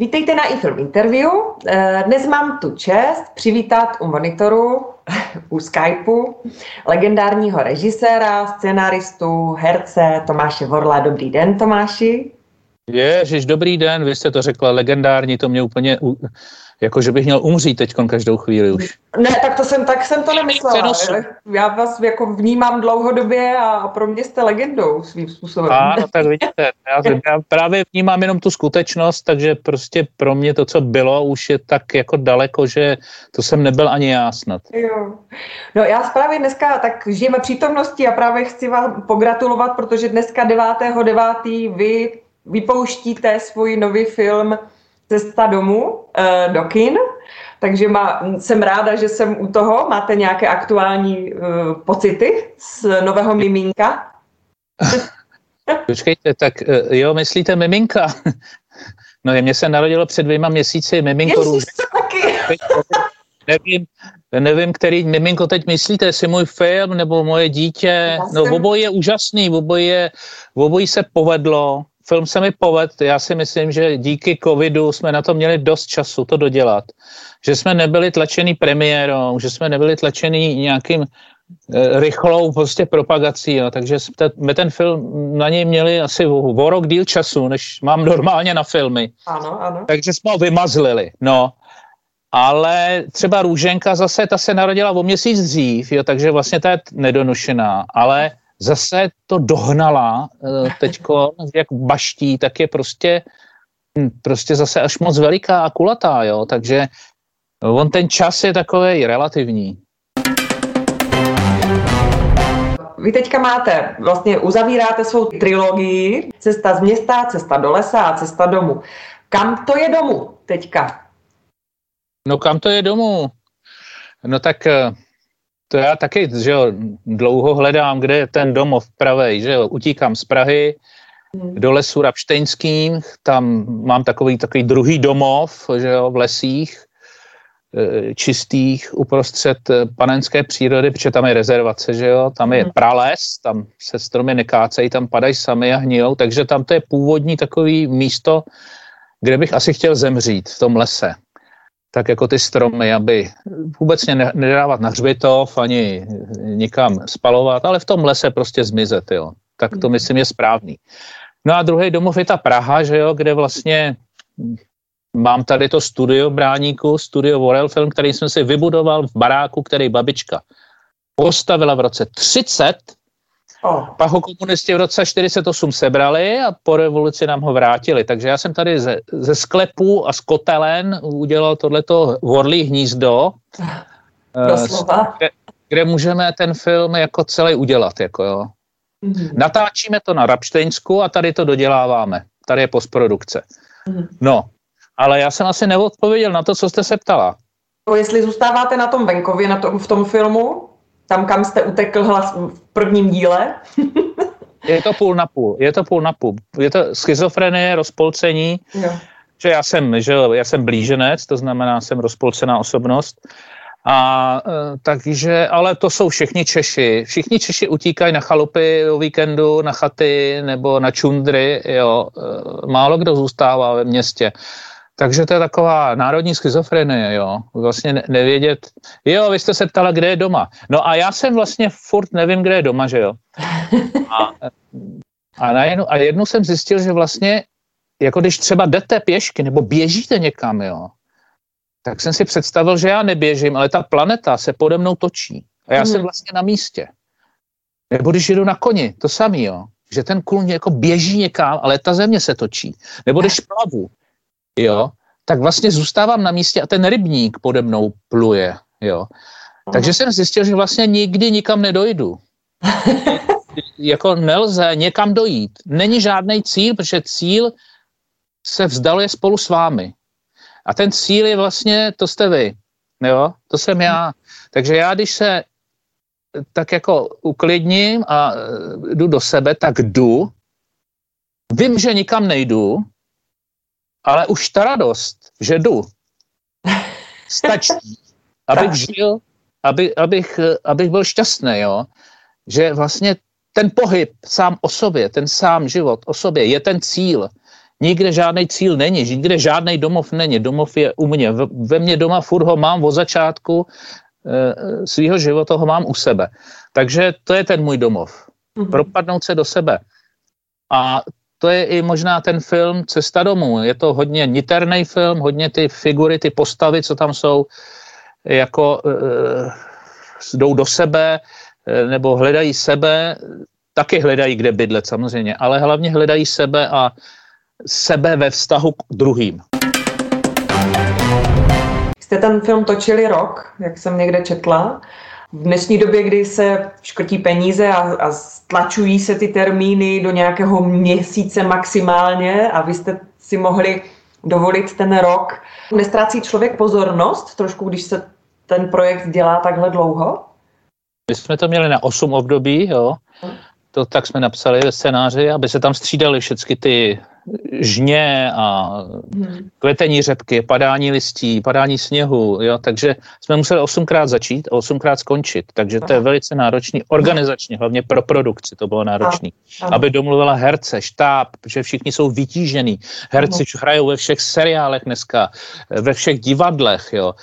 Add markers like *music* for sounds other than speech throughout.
Vítejte na iFilm Interview. Eh, dnes mám tu čest přivítat u monitoru, *laughs* u Skypeu, legendárního režiséra, scenáristu, herce Tomáše Vorla. Dobrý den, Tomáši. Ježiš, dobrý den, vy jste to řekla, legendární, to mě úplně jako, že bych měl umřít teď každou chvíli už. Ne, tak to jsem, tak jsem to nemyslela. Já vás jako vnímám dlouhodobě a pro mě jste legendou svým způsobem. Ano, tak vidíte, já, já právě vnímám jenom tu skutečnost, takže prostě pro mě to, co bylo, už je tak jako daleko, že to jsem nebyl ani já snad. Jo. No já právě dneska tak žijeme přítomnosti a právě chci vám pogratulovat, protože dneska 9.9. vy vypouštíte svůj nový film cesta domů uh, do kin, takže má, jsem ráda, že jsem u toho. Máte nějaké aktuální uh, pocity z nového miminka? Počkejte, tak uh, jo, myslíte miminka? *laughs* No, mě se narodilo před dvěma měsíci miminko taky. *laughs* nevím, nevím, který miminko teď myslíte, jestli můj film nebo moje dítě. No, obojí je úžasný, obojí, je, obojí se povedlo film se mi povedl, já si myslím, že díky covidu jsme na to měli dost času to dodělat. Že jsme nebyli tlačený premiérou, že jsme nebyli tlačený nějakým e, rychlou prostě propagací, jo. takže jsme ten film na něj měli asi o, rok díl času, než mám normálně na filmy. Ano, ano. Takže jsme ho vymazlili, no. Ale třeba Růženka zase, ta se narodila o měsíc dřív, jo, takže vlastně ta je nedonošená, ale zase to dohnala eh, teďko, *laughs* jak baští, tak je prostě, hm, prostě zase až moc veliká a kulatá, jo, takže on ten čas je takový relativní. Vy teďka máte, vlastně uzavíráte svou trilogii Cesta z města, Cesta do lesa a Cesta domů. Kam to je domů teďka? No kam to je domů? No tak eh, to já taky, že jo, dlouho hledám, kde je ten domov pravej, že jo, utíkám z Prahy hmm. do lesu Rapštejnským, tam mám takový, takový druhý domov, že jo, v lesích, e, čistých uprostřed e, panenské přírody, protože tam je rezervace, že jo, tam je hmm. prales, tam se stromy nekácejí, tam padají sami a hnijou, takže tam to je původní takový místo, kde bych asi chtěl zemřít, v tom lese tak jako ty stromy, aby vůbec ne, nedávat na hřbitov ani nikam spalovat, ale v tom lese prostě zmizet, jo. Tak to mhm. myslím je správný. No a druhý domov je ta Praha, že jo, kde vlastně mám tady to studio Bráníku, studio Vorel Film, který jsem si vybudoval v baráku, který babička postavila v roce 30 Oh. Pak ho komunisti v roce 48 sebrali a po revoluci nám ho vrátili. Takže já jsem tady ze, ze sklepů a z kotelen udělal tohleto vorlí hnízdo, *laughs* uh, kde, kde můžeme ten film jako celý udělat. Jako jo. Mm-hmm. Natáčíme to na Rapštejnsku a tady to doděláváme. Tady je postprodukce. Mm-hmm. No, ale já jsem asi neodpověděl na to, co jste se ptala. Jestli zůstáváte na tom venkově, na tom, v tom filmu, tam, kam jste utekl hlas v prvním díle? je to půl na půl, je to půl na půl. Je to schizofrenie, rozpolcení, jo. že já jsem, že já jsem blíženec, to znamená, jsem rozpolcená osobnost. A e, takže, ale to jsou všichni Češi. Všichni Češi utíkají na chalupy o víkendu, na chaty nebo na čundry, jo. E, málo kdo zůstává ve městě. Takže to je taková národní schizofrenie, jo. Vlastně nevědět, jo, vy jste se ptala, kde je doma. No a já jsem vlastně furt nevím, kde je doma, že jo. *laughs* A, a, na jednu, a jednu jsem zjistil, že vlastně, jako když třeba jdete pěšky nebo běžíte někam, jo, tak jsem si představil, že já neběžím, ale ta planeta se pode mnou točí. A já hmm. jsem vlastně na místě. Nebo když jdu na koni, to samý, jo. Že ten kůň jako běží někam, ale ta země se točí. Nebo když plavu, jo, tak vlastně zůstávám na místě a ten rybník pode mnou pluje, jo. Takže jsem zjistil, že vlastně nikdy nikam nedojdu. *laughs* jako nelze někam dojít. Není žádný cíl, protože cíl se vzdaluje spolu s vámi. A ten cíl je vlastně, to jste vy. Jo? To jsem já. Takže já, když se tak jako uklidním a jdu do sebe, tak jdu. Vím, že nikam nejdu, ale už ta radost, že jdu, stačí, *laughs* abych žil, aby, abych, abych byl šťastný, jo? že vlastně ten pohyb sám o sobě, ten sám život o sobě je ten cíl, nikde žádný cíl není, nikde žádný domov není. Domov je u mě. Ve mně doma furt ho mám od začátku e, svého života, ho mám u sebe. Takže to je ten můj domov. Mm-hmm. Propadnout se do sebe. A to je i možná ten film Cesta domů. Je to hodně niterný film, hodně ty figury, ty postavy, co tam jsou, jako e, jdou do sebe, e, nebo hledají sebe, taky hledají, kde bydlet samozřejmě, ale hlavně hledají sebe a sebe ve vztahu k druhým. Jste ten film točili rok, jak jsem někde četla. V dnešní době, kdy se škrtí peníze a, a stlačují se ty termíny do nějakého měsíce maximálně a vy jste si mohli dovolit ten rok, nestrácí člověk pozornost trošku, když se ten projekt dělá takhle dlouho? My jsme to měli na 8 období, jo. To tak jsme napsali ve scénáři, aby se tam střídaly všechny ty žně a hmm. kvetení řepky, padání listí, padání sněhu, jo, takže jsme museli osmkrát začít a osmkrát skončit, takže to je velice náročný, organizačně, hlavně pro produkci to bylo náročný, aby domluvila herce, štáb, protože všichni jsou vytížený, herci hrajou ve všech seriálech dneska, ve všech divadlech, jo,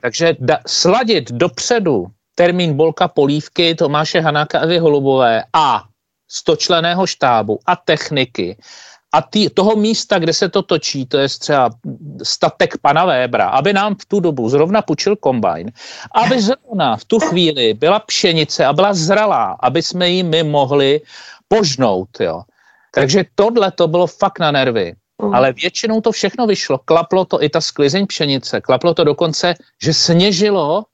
takže da, sladit dopředu termín Bolka Polívky, Tomáše Hanáka a Evy Holubové a stočleného štábu a techniky a tý, toho místa, kde se to točí, to je třeba statek pana Vébra, aby nám v tu dobu zrovna pučil kombajn, aby zrovna v tu chvíli byla pšenice a byla zralá, aby jsme ji my mohli požnout. Jo. Takže tohle to bylo fakt na nervy. Mm. Ale většinou to všechno vyšlo. Klaplo to i ta sklizeň pšenice. Klaplo to dokonce, že sněžilo,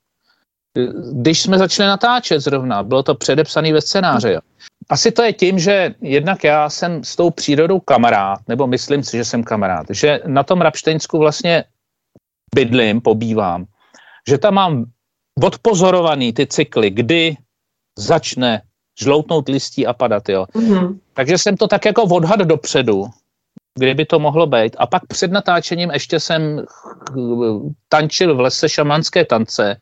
když jsme začali natáčet zrovna. Bylo to předepsané ve scénáři. Jo. Asi to je tím, že jednak já jsem s tou přírodou kamarád, nebo myslím si, že jsem kamarád, že na tom Rapštejnsku vlastně bydlím, pobývám, že tam mám odpozorovaný ty cykly, kdy začne žloutnout listí a padat, jo. Mm-hmm. Takže jsem to tak jako odhad dopředu, kdyby to mohlo být. A pak před natáčením ještě jsem tančil v lese šamanské tance.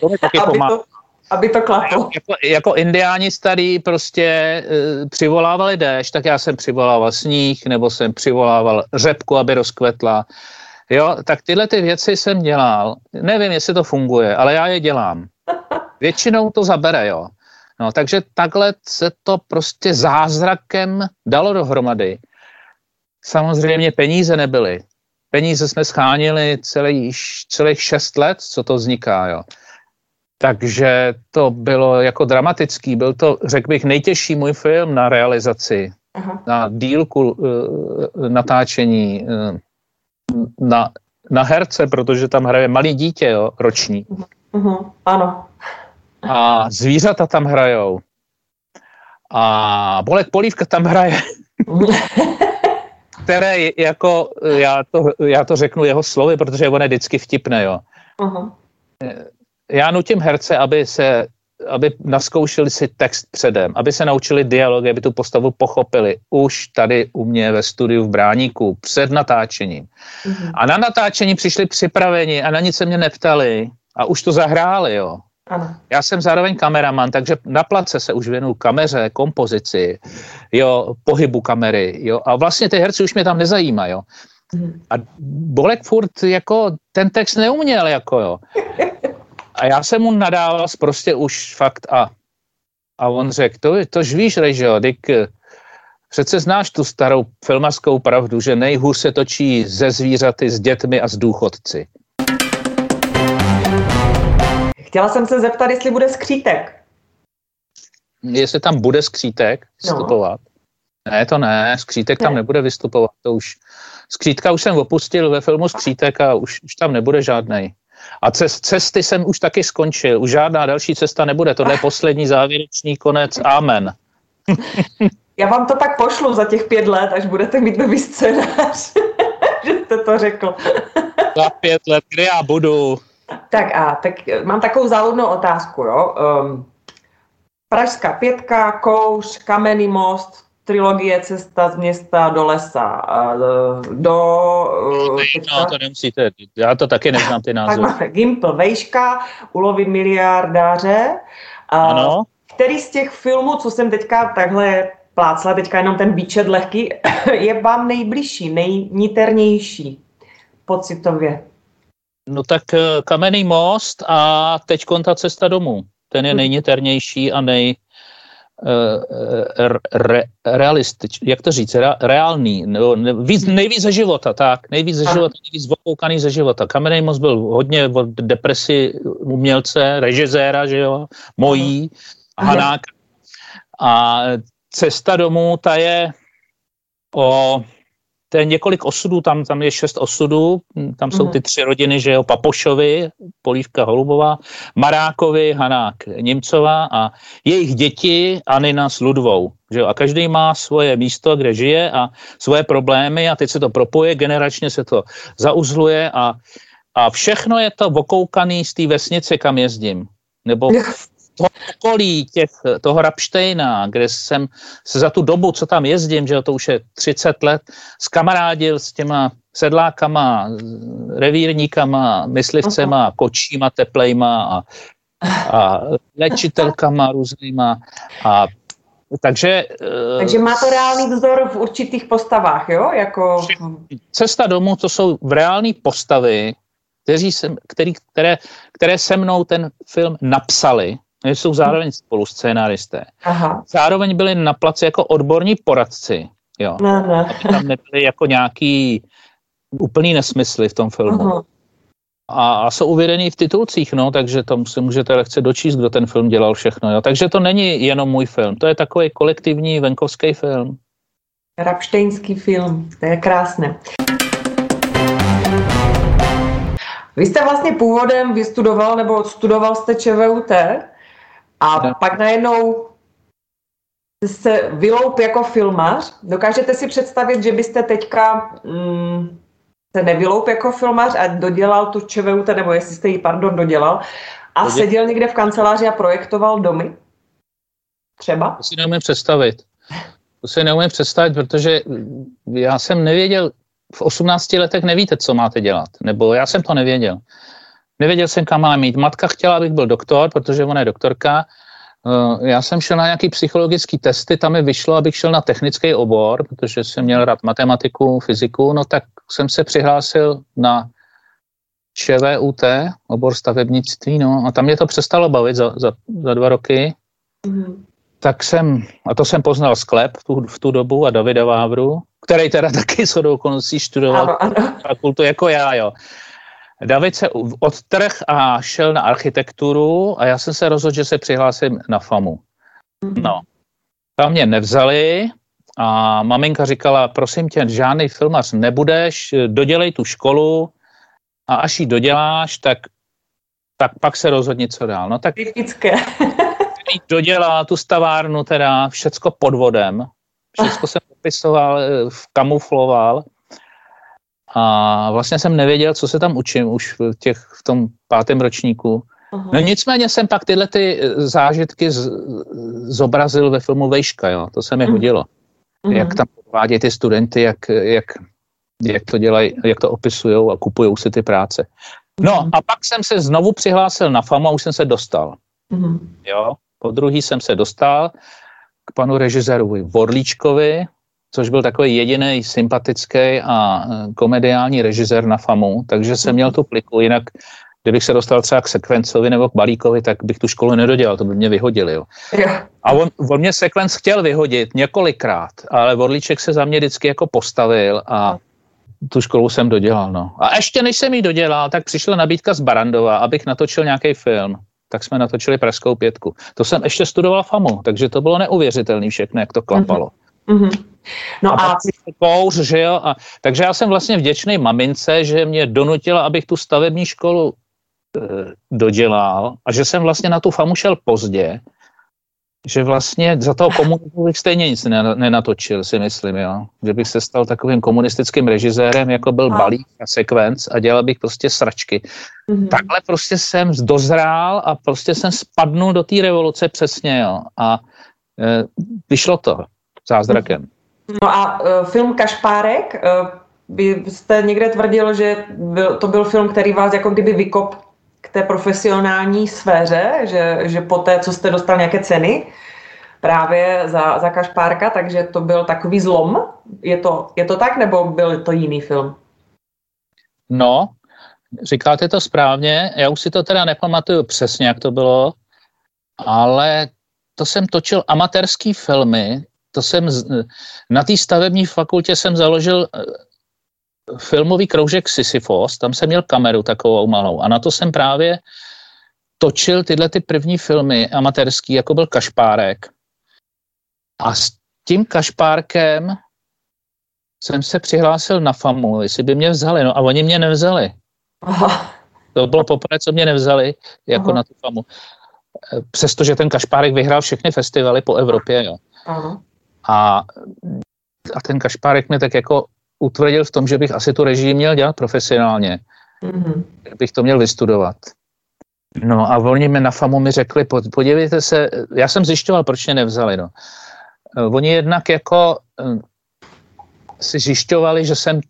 To mi taky *laughs* pomáhá aby to klaplo. Jako, jako indiáni starý prostě uh, přivolávali déšť, tak já jsem přivolával sníh, nebo jsem přivolával řepku, aby rozkvetla. Jo, tak tyhle ty věci jsem dělal. Nevím, jestli to funguje, ale já je dělám. *laughs* Většinou to zabere, jo. No, takže takhle se to prostě zázrakem dalo dohromady. Samozřejmě peníze nebyly. Peníze jsme schánili celý, celých šest let, co to vzniká, jo. Takže to bylo jako dramatický. Byl to, řekl bych, nejtěžší můj film na realizaci, Aha. na dílku uh, natáčení, uh, na, na herce, protože tam hraje malý dítě, jo, roční. Uh-huh. Ano. A zvířata tam hrajou. A Bolek Polívka tam hraje. *laughs* které jako, já to, já to řeknu jeho slovy, protože on je vždycky vtipné, jo. Uh-huh já nutím herce, aby se aby naskoušeli si text předem, aby se naučili dialog, aby tu postavu pochopili už tady u mě ve studiu v Bráníku před natáčením. Mm-hmm. A na natáčení přišli připraveni a na nic se mě neptali a už to zahráli, jo. Ano. Já jsem zároveň kameraman, takže na place se už věnu kameře, kompozici, jo, pohybu kamery, jo, a vlastně ty herci už mě tam nezajímají, jo. Mm-hmm. A Bolek furt jako ten text neuměl, jako jo. *laughs* A já jsem mu nadával prostě už fakt a, a on řekl, to, tož víš, Režo, dyk, přece znáš tu starou filmarskou pravdu, že nejhůř se točí ze zvířaty, s dětmi a s důchodci. Chtěla jsem se zeptat, jestli bude skřítek. Jestli tam bude skřítek vystupovat. No. Ne, to ne, skřítek ne. tam nebude vystupovat. To už, skřítka už jsem opustil ve filmu Skřítek a už, už tam nebude žádnej. A cesty jsem už taky skončil. Už žádná další cesta nebude. Tohle je poslední závěrečný konec. Amen. *laughs* Já vám to tak pošlu za těch pět let, až budete mít nový scénář. *laughs* že jste to řekl. *laughs* za pět let, kde já budu? Tak a tak mám takovou závodnou otázku. Jo? Um, Pražská pětka, kouř, kamenný most, trilogie Cesta z města do lesa. Do, no, to nemusíte, já to taky *laughs* neznám ty názvy. Tak Gimpl, Vejška, Ulovit miliardáře. Ano. Který z těch filmů, co jsem teďka takhle plácla teďka jenom ten výčet lehký, *coughs* je vám nejbližší, nejniternější pocitově? No tak eh, Kamenný most a teď ta cesta domů. Ten je mhm. nejniternější a nej, re, realističný, jak to říct, re, reálný, nebo víc, nejvíc ze života, tak, nejvíc ze života, nejvíc okoukaný ze života. Kamenný most byl hodně od depresi umělce, režiséra, že jo, mojí, Hanáka. A cesta domů, ta je o to je několik osudů, tam, tam je šest osudů, tam jsou ty tři rodiny, že jo, Papošovi, Polívka Holubová, Marákovi, Hanák Němcová a jejich děti Anina s Ludvou, že jo, a každý má svoje místo, kde žije a svoje problémy a teď se to propoje, generačně se to zauzluje a, a všechno je to okoukaný z té vesnice, kam jezdím, nebo v toho okolí těch, toho Rapštejna, kde jsem se za tu dobu, co tam jezdím, že to už je 30 let, s kamarádil s těma sedlákama, revírníkama, myslivcema, uh-huh. kočíma, teplejma a, a léčitelkama různýma a takže, Takže má to reálný vzor v určitých postavách, jo? Jako... Cesta domů, to jsou v reální postavy, kteří se, který, které, které se mnou ten film napsali jsou zároveň spolu scénaristé. Aha. Zároveň byli na place jako odborní poradci, jo. Aby tam nebyli jako nějaký úplný nesmysly v tom filmu. A, a jsou uvedený v titulcích, no, takže tam si můžete lehce dočíst, kdo ten film dělal všechno. Jo. Takže to není jenom můj film, to je takový kolektivní venkovský film. Rapštejnský film, to je krásné. Vy jste vlastně původem vystudoval nebo studoval jste ČVUT? A no. pak najednou se vyloup jako filmař. Dokážete si představit, že byste teďka mm, se nevyloup jako filmař a dodělal tu ČVUT, nebo jestli jste ji, pardon, dodělal, a Doděl... seděl někde v kanceláři a projektoval domy? Třeba? To si neumím představit. To si neumím představit, protože já jsem nevěděl, v 18 letech nevíte, co máte dělat. Nebo já jsem to nevěděl. Nevěděl jsem, kam mám mít. Matka chtěla, abych byl doktor, protože ona je doktorka. Eh, já jsem šel na nějaký psychologický testy, tam mi vyšlo, abych šel na technický obor, protože jsem měl rád matematiku, fyziku, no tak jsem se přihlásil na ČVUT, obor stavebnictví, no a tam mě to přestalo bavit za, za, za dva roky. Mm. Tak jsem, a to jsem poznal sklep v tu, v tu dobu a Davida Vávru, který teda *laughs* taky s okolností študoval ano, ano. fakultu jako já, jo. David se odtrh a šel na architekturu a já jsem se rozhodl, že se přihlásím na FAMu. Mhm. No, tam mě nevzali a maminka říkala, prosím tě, žádný filmař nebudeš, dodělej tu školu a až ji doděláš, tak, tak pak se rozhodni, co dál. No tak Typické. dodělá tu stavárnu teda všecko pod vodem, všecko jsem popisoval, eh, kamufloval a vlastně jsem nevěděl, co se tam učím už v, těch, v tom pátém ročníku. Uh-huh. No nicméně jsem pak tyhle ty eh, zážitky z, zobrazil ve filmu Vejška, jo. to se mi uh-huh. hodilo. Uh-huh. Jak tam podvádějí ty studenty, jak, jak, jak to dělají, jak to opisují a kupují si ty práce. No uh-huh. a pak jsem se znovu přihlásil na FAMu a už jsem se dostal. Uh-huh. Jo, po druhý jsem se dostal k panu režisérovi Vorlíčkovi, což byl takový jediný sympatický a e, komediální režisér na FAMu, takže jsem měl tu pliku, jinak kdybych se dostal třeba k sekvencovi nebo k balíkovi, tak bych tu školu nedodělal, to by mě vyhodili. Jo. A on, on mě sekvenc chtěl vyhodit několikrát, ale Vorlíček se za mě vždycky jako postavil a tu školu jsem dodělal. No. A ještě než jsem ji dodělal, tak přišla nabídka z Barandova, abych natočil nějaký film. Tak jsme natočili Pražskou pětku. To jsem ještě studoval FAMu, takže to bylo neuvěřitelné všechno, jak to klapalo. Mm-hmm. No a, a... kouř, že jo? A, takže já jsem vlastně vděčný mamince, že mě donutila, abych tu stavební školu e, dodělal a že jsem vlastně na tu famu šel pozdě, že vlastně za toho komunismu bych stejně nic nenatočil, si myslím, jo. Že bych se stal takovým komunistickým režisérem, jako byl a. Balík a Sekvenc a dělal bych prostě sračky. Mm-hmm. Takhle prostě jsem dozrál a prostě jsem spadnul do té revoluce přesně, jo. A e, vyšlo to zázrakem. No a uh, film Kašpárek, uh, vy jste někde tvrdil, že byl, to byl film, který vás jako kdyby vykop k té profesionální sféře, že, že po té, co jste dostal nějaké ceny, právě za, za Kašpárka, takže to byl takový zlom. Je to, je to tak, nebo byl to jiný film? No, říkáte to správně, já už si to teda nepamatuju přesně, jak to bylo, ale to jsem točil amatérský filmy, to jsem, na té stavební fakultě jsem založil eh, filmový kroužek Sisyphos, tam jsem měl kameru takovou malou a na to jsem právě točil tyhle ty první filmy amatérský, jako byl Kašpárek. A s tím Kašpárkem jsem se přihlásil na FAMu, jestli by mě vzali, no a oni mě nevzali. Aha. To bylo poprvé, co mě nevzali, jako Aha. na tu FAMu. Přestože ten Kašpárek vyhrál všechny festivaly po Evropě, jo. Aha. A, a ten Kašpárek mě tak jako utvrdil v tom, že bych asi tu režii měl dělat profesionálně. Mm-hmm. Bych to měl vystudovat. No a oni mi na FAMu mi řekli, podívejte se, já jsem zjišťoval, proč mě nevzali, no. Oni jednak jako eh, si zjišťovali, že jsem,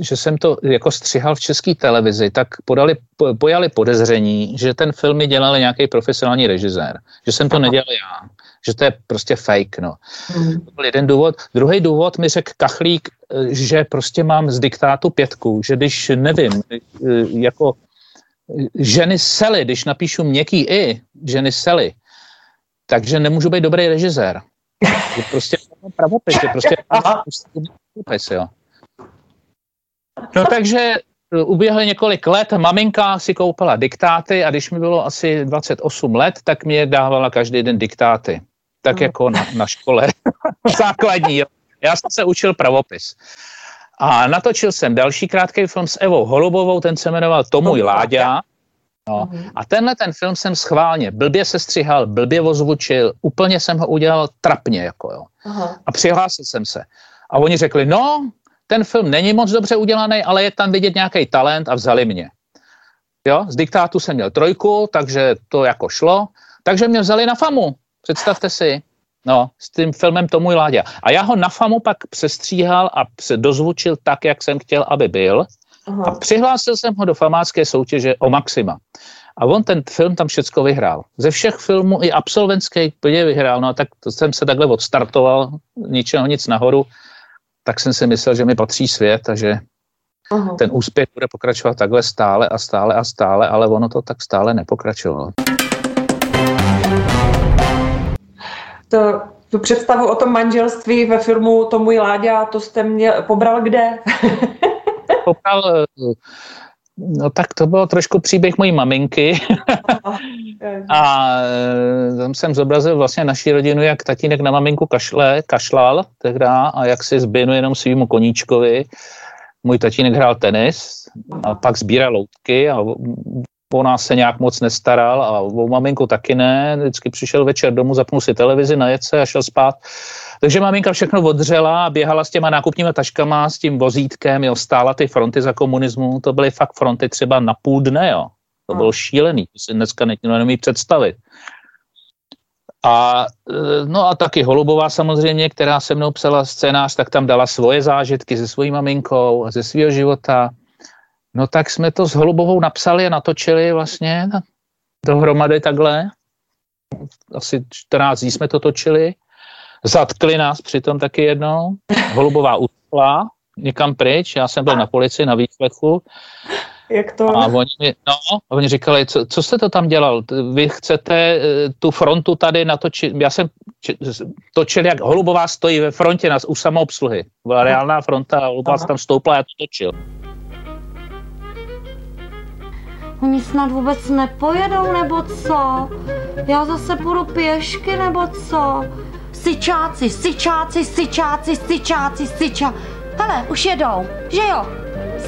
že jsem to jako střihal v české televizi, tak podali, pojali podezření, že ten film mi dělal nějaký profesionální režisér, že jsem to nedělal já, že to je prostě fake, no. Mm. To byl jeden důvod. Druhý důvod mi řekl Kachlík, eh, že prostě mám z diktátu pětku, že když nevím, eh, jako ženy sely, když napíšu měkký i, ženy sely, takže nemůžu být dobrý režisér. Je prostě pravopis, je prostě pravopis, jo. No takže eh, uběhly několik let, maminka si koupila diktáty a když mi bylo asi 28 let, tak mě dávala každý den diktáty. Tak jako na, na škole *laughs* základní. Jo. Já jsem se učil pravopis. A natočil jsem další krátký film s Evou Holubovou, ten se jmenoval Tomu Láďa. No. Mhm. A tenhle ten film jsem schválně blbě se střihal, blbě ozvučil, úplně jsem ho udělal trapně. Jako, jo. Aha. A přihlásil jsem se. A oni řekli, no, ten film není moc dobře udělaný, ale je tam vidět nějaký talent a vzali mě. Jo, z diktátu jsem měl trojku, takže to jako šlo. Takže mě vzali na famu, představte si. No, s tím filmem Tomu Láďa. A já ho na famu pak přestříhal a dozvučil tak, jak jsem chtěl, aby byl. Aha. A přihlásil jsem ho do famácké soutěže o Maxima. A on ten film tam všecko vyhrál. Ze všech filmů i absolventský plně vyhrál. No a tak to jsem se takhle odstartoval, ničeho nic nahoru, tak jsem si myslel, že mi patří svět a že Aha. ten úspěch bude pokračovat takhle stále a stále a stále, ale ono to tak stále nepokračovalo. To, tu představu o tom manželství ve filmu To můj Láďa, to jste mě pobral kde? *laughs* popral, eh, no tak to bylo trošku příběh mojí maminky. *laughs* a eh, tam jsem zobrazil vlastně naši rodinu, jak tatínek na maminku kašle, kašlal tehda a jak si zběnu jenom svýmu koníčkovi. Můj tatínek hrál tenis a pak sbíral loutky a o nás se nějak moc nestaral a o maminku taky ne. Vždycky přišel večer domů, zapnul si televizi, najet se a šel spát. Takže maminka všechno odřela a běhala s těma nákupníma taškama, s tím vozítkem, jo, stála ty fronty za komunismu, to byly fakt fronty třeba na půl dne, jo. To bylo šílený, to si dneska nemůžu představit. A, e, no a taky Holubová samozřejmě, která se mnou psala scénář, tak tam dala svoje zážitky se svojí maminkou a ze svého života. No tak jsme to s Holubovou napsali a natočili vlastně dohromady takhle. Asi 14 dní jsme to točili. Zatkli nás přitom taky jednou. Holubová utkla někam pryč, já jsem byl na policii na výslechu. Jak to? A oni, no, oni říkali, co, co jste to tam dělal? Vy chcete eh, tu frontu tady natočit? Já jsem točil, jak Holubová stojí ve frontě nás u samoobsluhy. Byla reálná fronta a Holubová tam stoupla a já to točil. Oni snad vůbec nepojedou, nebo co? Já zase půjdu pěšky, nebo co? Syčáci, syčáci, syčáci, syčáci, syča. Hele, už jedou, že jo?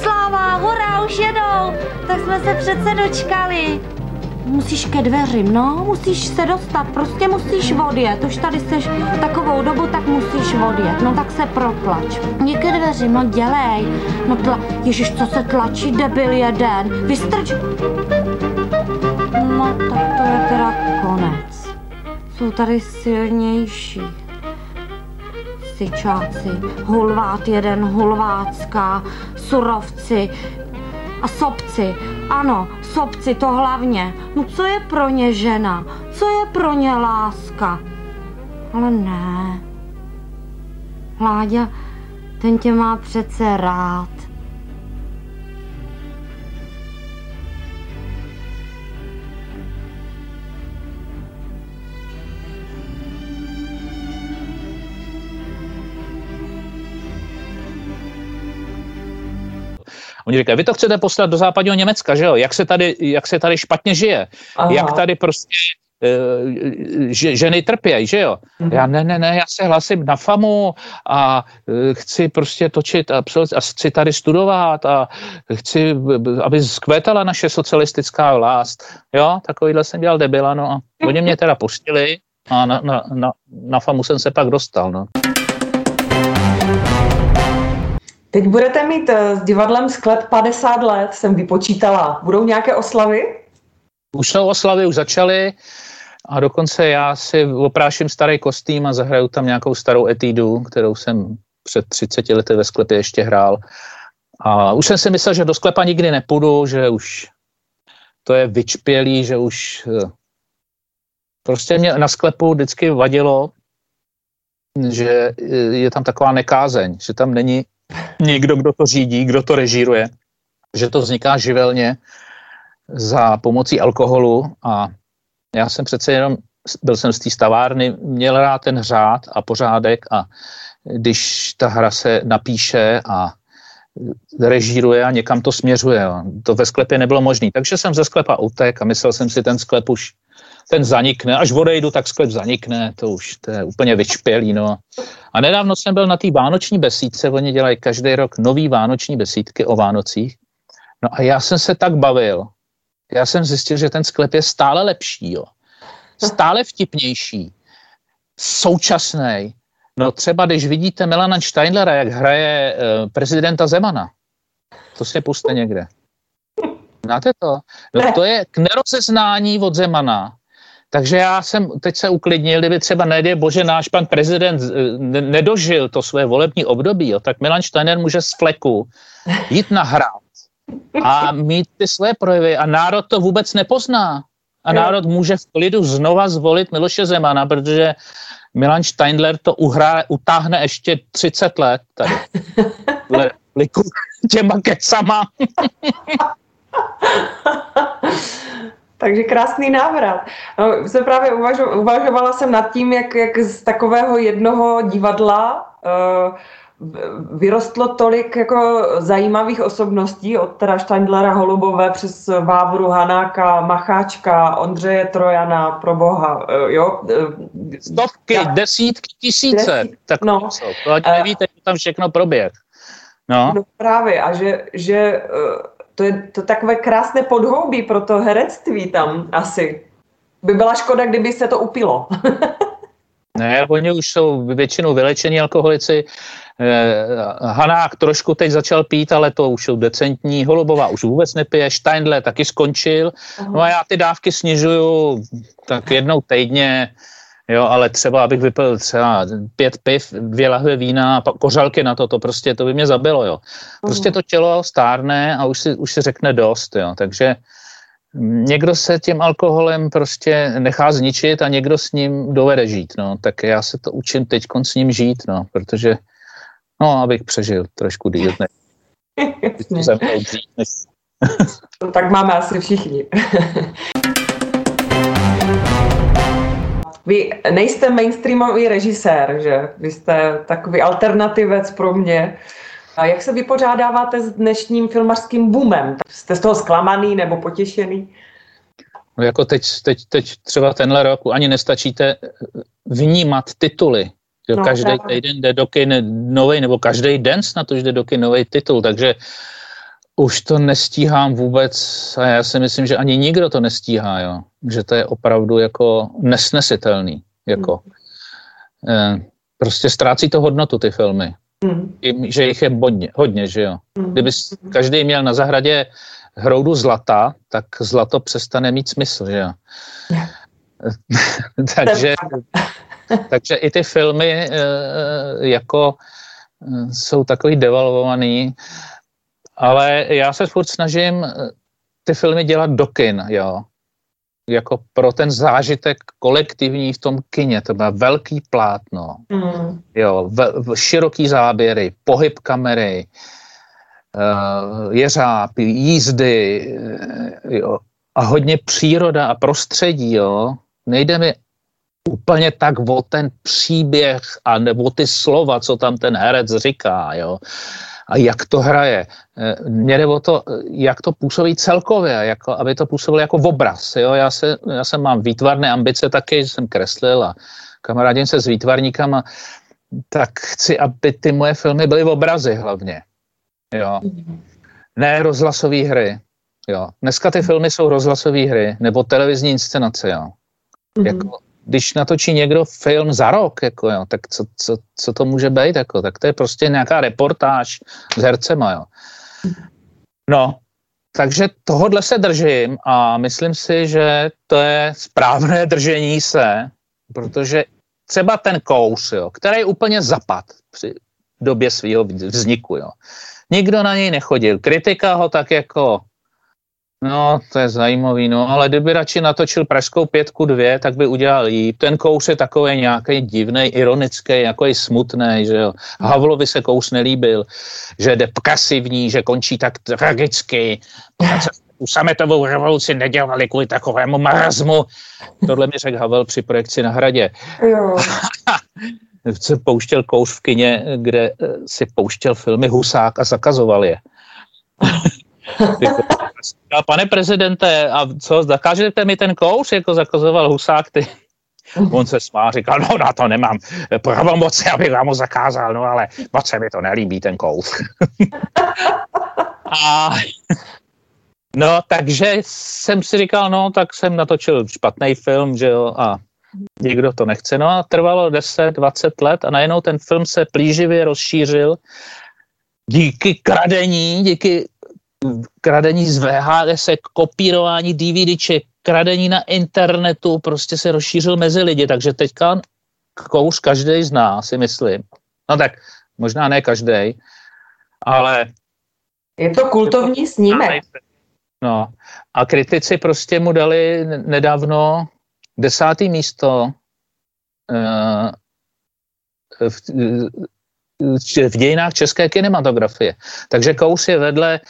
Sláva, hurá, už jedou. Tak jsme se přece dočkali. Musíš ke dveřím, no, musíš se dostat, prostě musíš odjet. Už tady jsi takovou dobu, tak musíš odjet. No tak se protlač. Nie ke dveřím, no dělej. No tla... Ježiš, co se tlačí, debil jeden. Vystrč. No tak to je teda konec jsou tady silnější. Syčáci, hulvát jeden, hulvácká, surovci a sobci. Ano, sobci, to hlavně. No co je pro ně žena? Co je pro ně láska? Ale ne. Láďa, ten tě má přece rád. Oni říkají, vy to chcete poslat do západního Německa, že jo? Jak se tady, jak se tady špatně žije? Aha. Jak tady prostě uh, že, ženy trpějí, že jo? Mhm. Já ne, ne, ne, já se hlasím na FAMu a uh, chci prostě točit a, a chci tady studovat a chci, aby zkvétala naše socialistická vlast. Jo, takovýhle jsem dělal debila, no a oni mě teda pustili a na, na, na, na FAMu jsem se pak dostal, no. Teď budete mít eh, s divadlem Sklep 50 let, jsem vypočítala. Budou nějaké oslavy? Už jsou oslavy, už začaly a dokonce já si opráším starý kostým a zahraju tam nějakou starou etídu, kterou jsem před 30 lety ve sklepě ještě hrál. A už jsem si myslel, že do sklepa nikdy nepůjdu, že už to je vyčpělý, že už eh, prostě mě na sklepu vždycky vadilo, že je tam taková nekázeň, že tam není někdo, kdo to řídí, kdo to režíruje, že to vzniká živelně za pomocí alkoholu a já jsem přece jenom, byl jsem z té stavárny, měl rád ten řád a pořádek a když ta hra se napíše a režíruje a někam to směřuje. To ve sklepě nebylo možné. Takže jsem ze sklepa utek a myslel jsem si, ten sklep už ten zanikne. Až odejdu, tak sklep zanikne, to už to je úplně vyčpělý. No. A nedávno jsem byl na té vánoční besídce, oni dělají každý rok nový vánoční besídky o Vánocích. No a já jsem se tak bavil, já jsem zjistil, že ten sklep je stále lepší, jo. stále vtipnější, současný. No třeba, když vidíte Melana Steinlera, jak hraje uh, prezidenta Zemana, to si puste někde. Znáte to? No to je k nerozeznání od Zemana takže já jsem teď se uklidnil, kdyby třeba nedě bože náš pan prezident eh, nedožil to své volební období, jo, tak Milan Steiner může z fleku jít nahrát a mít ty své projevy a národ to vůbec nepozná. A národ může v klidu znova zvolit Miloše Zemana, protože Milan Steindler to uhrá, utáhne ještě 30 let tady. *laughs* Liku těma kecama. *laughs* Takže krásný návrat. No, jsem právě uvažo, uvažovala jsem nad tím, jak, jak z takového jednoho divadla uh, vyrostlo tolik jako zajímavých osobností, od teda Steindlera Holubové přes Vávru Hanáka, Macháčka, Ondřeje Trojana, pro boha, uh, jo? Stovky, tak. desítky, tisíce. Desít, tak no. to, to nevíte, uh, tam všechno proběh. No. no právě, a že, že to je to takové krásné podhoubí pro to herectví tam asi. By byla škoda, kdyby se to upilo. *laughs* ne, oni už jsou většinou vylečení alkoholici. Eh, Hanák trošku teď začal pít, ale to už jsou decentní. Holubová už vůbec nepije. Steindle taky skončil. No a já ty dávky snižuju tak jednou týdně. Jo, ale třeba, abych vypil třeba pět piv, dvě lahve vína a kořalky na to, to prostě, to by mě zabilo, jo. Prostě to tělo stárne a už si, už si řekne dost, jo. Takže někdo se tím alkoholem prostě nechá zničit a někdo s ním dovede žít, no. Tak já se to učím teď s ním žít, no, protože, no, abych přežil trošku díl, ne. *laughs* tak máme asi všichni. *laughs* Vy nejste mainstreamový režisér, že? Vy jste takový alternativec pro mě. A jak se vypořádáváte s dnešním filmařským boomem? Jste z toho zklamaný nebo potěšený? No jako teď, teď, teď třeba tenhle rok ani nestačíte vnímat tituly. No, každý týden jde do kin nový, nebo každý den snad už jde do kin nový titul, takže už to nestíhám vůbec a já si myslím, že ani nikdo to nestíhá, jo. Že to je opravdu jako nesnesitelný, jako. Mm. prostě ztrácí to hodnotu ty filmy. Mm. I, že jich je hodně, hodně, že jo. Mm. Kdyby každý měl na zahradě hroudu zlata, tak zlato přestane mít smysl, že jo. *laughs* *laughs* takže, *laughs* takže i ty filmy e, jako e, jsou takový devalvovaný ale já se furt snažím eh, ty filmy dělat do kin, jo. jako pro ten zážitek kolektivní v tom kině. To bylo velký plátno, mm. jo, v, v, široký záběry, pohyb kamery, uh, jeřáb, jízdy, uh, jo, a hodně příroda a prostředí, jo. Nejde mi úplně tak o ten příběh a nebo ty slova, co tam ten herec říká, jo a jak to hraje. Eh, mně jde o to, jak to působí celkově, jako, aby to působilo jako obraz. Jo? Já, se, já jsem mám výtvarné ambice taky, jsem kreslil a kamarádím se s výtvarníkama, tak chci, aby ty moje filmy byly v obrazy hlavně. Jo. Ne rozhlasové hry. Jo. Dneska ty filmy jsou rozhlasové hry nebo televizní inscenace. Jo. Mm-hmm. Jako, když natočí někdo film za rok, jako jo, tak co, co, co to může být? Jako? Tak to je prostě nějaká reportáž s hercema. Jo. No, takže tohodle se držím a myslím si, že to je správné *laughs* držení se, protože třeba ten kous, jo, který úplně zapad při době svého vzniku. Jo. Nikdo na něj nechodil. Kritika ho tak jako No, to je zajímavý, no, ale kdyby radši natočil Pražskou pětku dvě, tak by udělal jí. Ten kous je takový nějaký divný, ironický, jako i smutný, že jo. Havlovi se kous nelíbil, že jde pasivní, že končí tak tragicky. Tu sametovou revoluci nedělali kvůli takovému marazmu. Tohle mi řekl Havel při projekci na hradě. Jo. *laughs* se pouštěl kous v kině, kde si pouštěl filmy Husák a zakazoval je. *laughs* *laughs* A pane prezidente, a co, zakážete mi ten kouř, jako zakazoval Husák, ty? On se smá, říkal, no na to nemám pravomoci, abych vám ho zakázal, no ale moc se mi to nelíbí, ten kouř. *laughs* a no, takže jsem si říkal, no, tak jsem natočil špatný film, že jo, a nikdo to nechce. No a trvalo 10-20 let a najednou ten film se plíživě rozšířil díky kradení, díky kradení z VHS, kopírování DVDček, kradení na internetu, prostě se rozšířil mezi lidi, takže teďka kouř každý zná, si myslím. No tak, možná ne každý, ale... Je to kultovní snímek. No a kritici prostě mu dali nedávno desátý místo uh, v, v dějinách české kinematografie. Takže Kous je vedle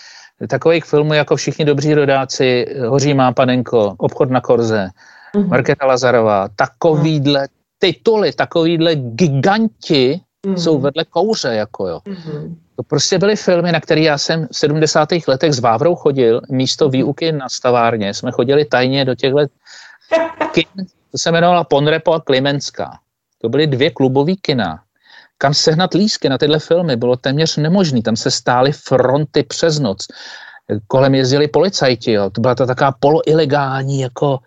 takových filmů jako Všichni dobří rodáci, Hoří má panenko, Obchod na korze, mm-hmm. Markéta Lazarová, takovýhle tituly, takovýhle giganti mm-hmm. jsou vedle kouře, jako jo. Mm-hmm. To prostě byly filmy, na které já jsem v 70. letech s Vávrou chodil, místo mhm. výuky na stavárně, jsme chodili tajně do těchto kin, to se jmenovala Ponrepo a Klimenská. To byly dvě klubové kina kam sehnat lísky na tyhle filmy bylo téměř nemožné. Tam se stály fronty přes noc. Kolem jezdili policajti, jo. to byla to taková poloilegální jako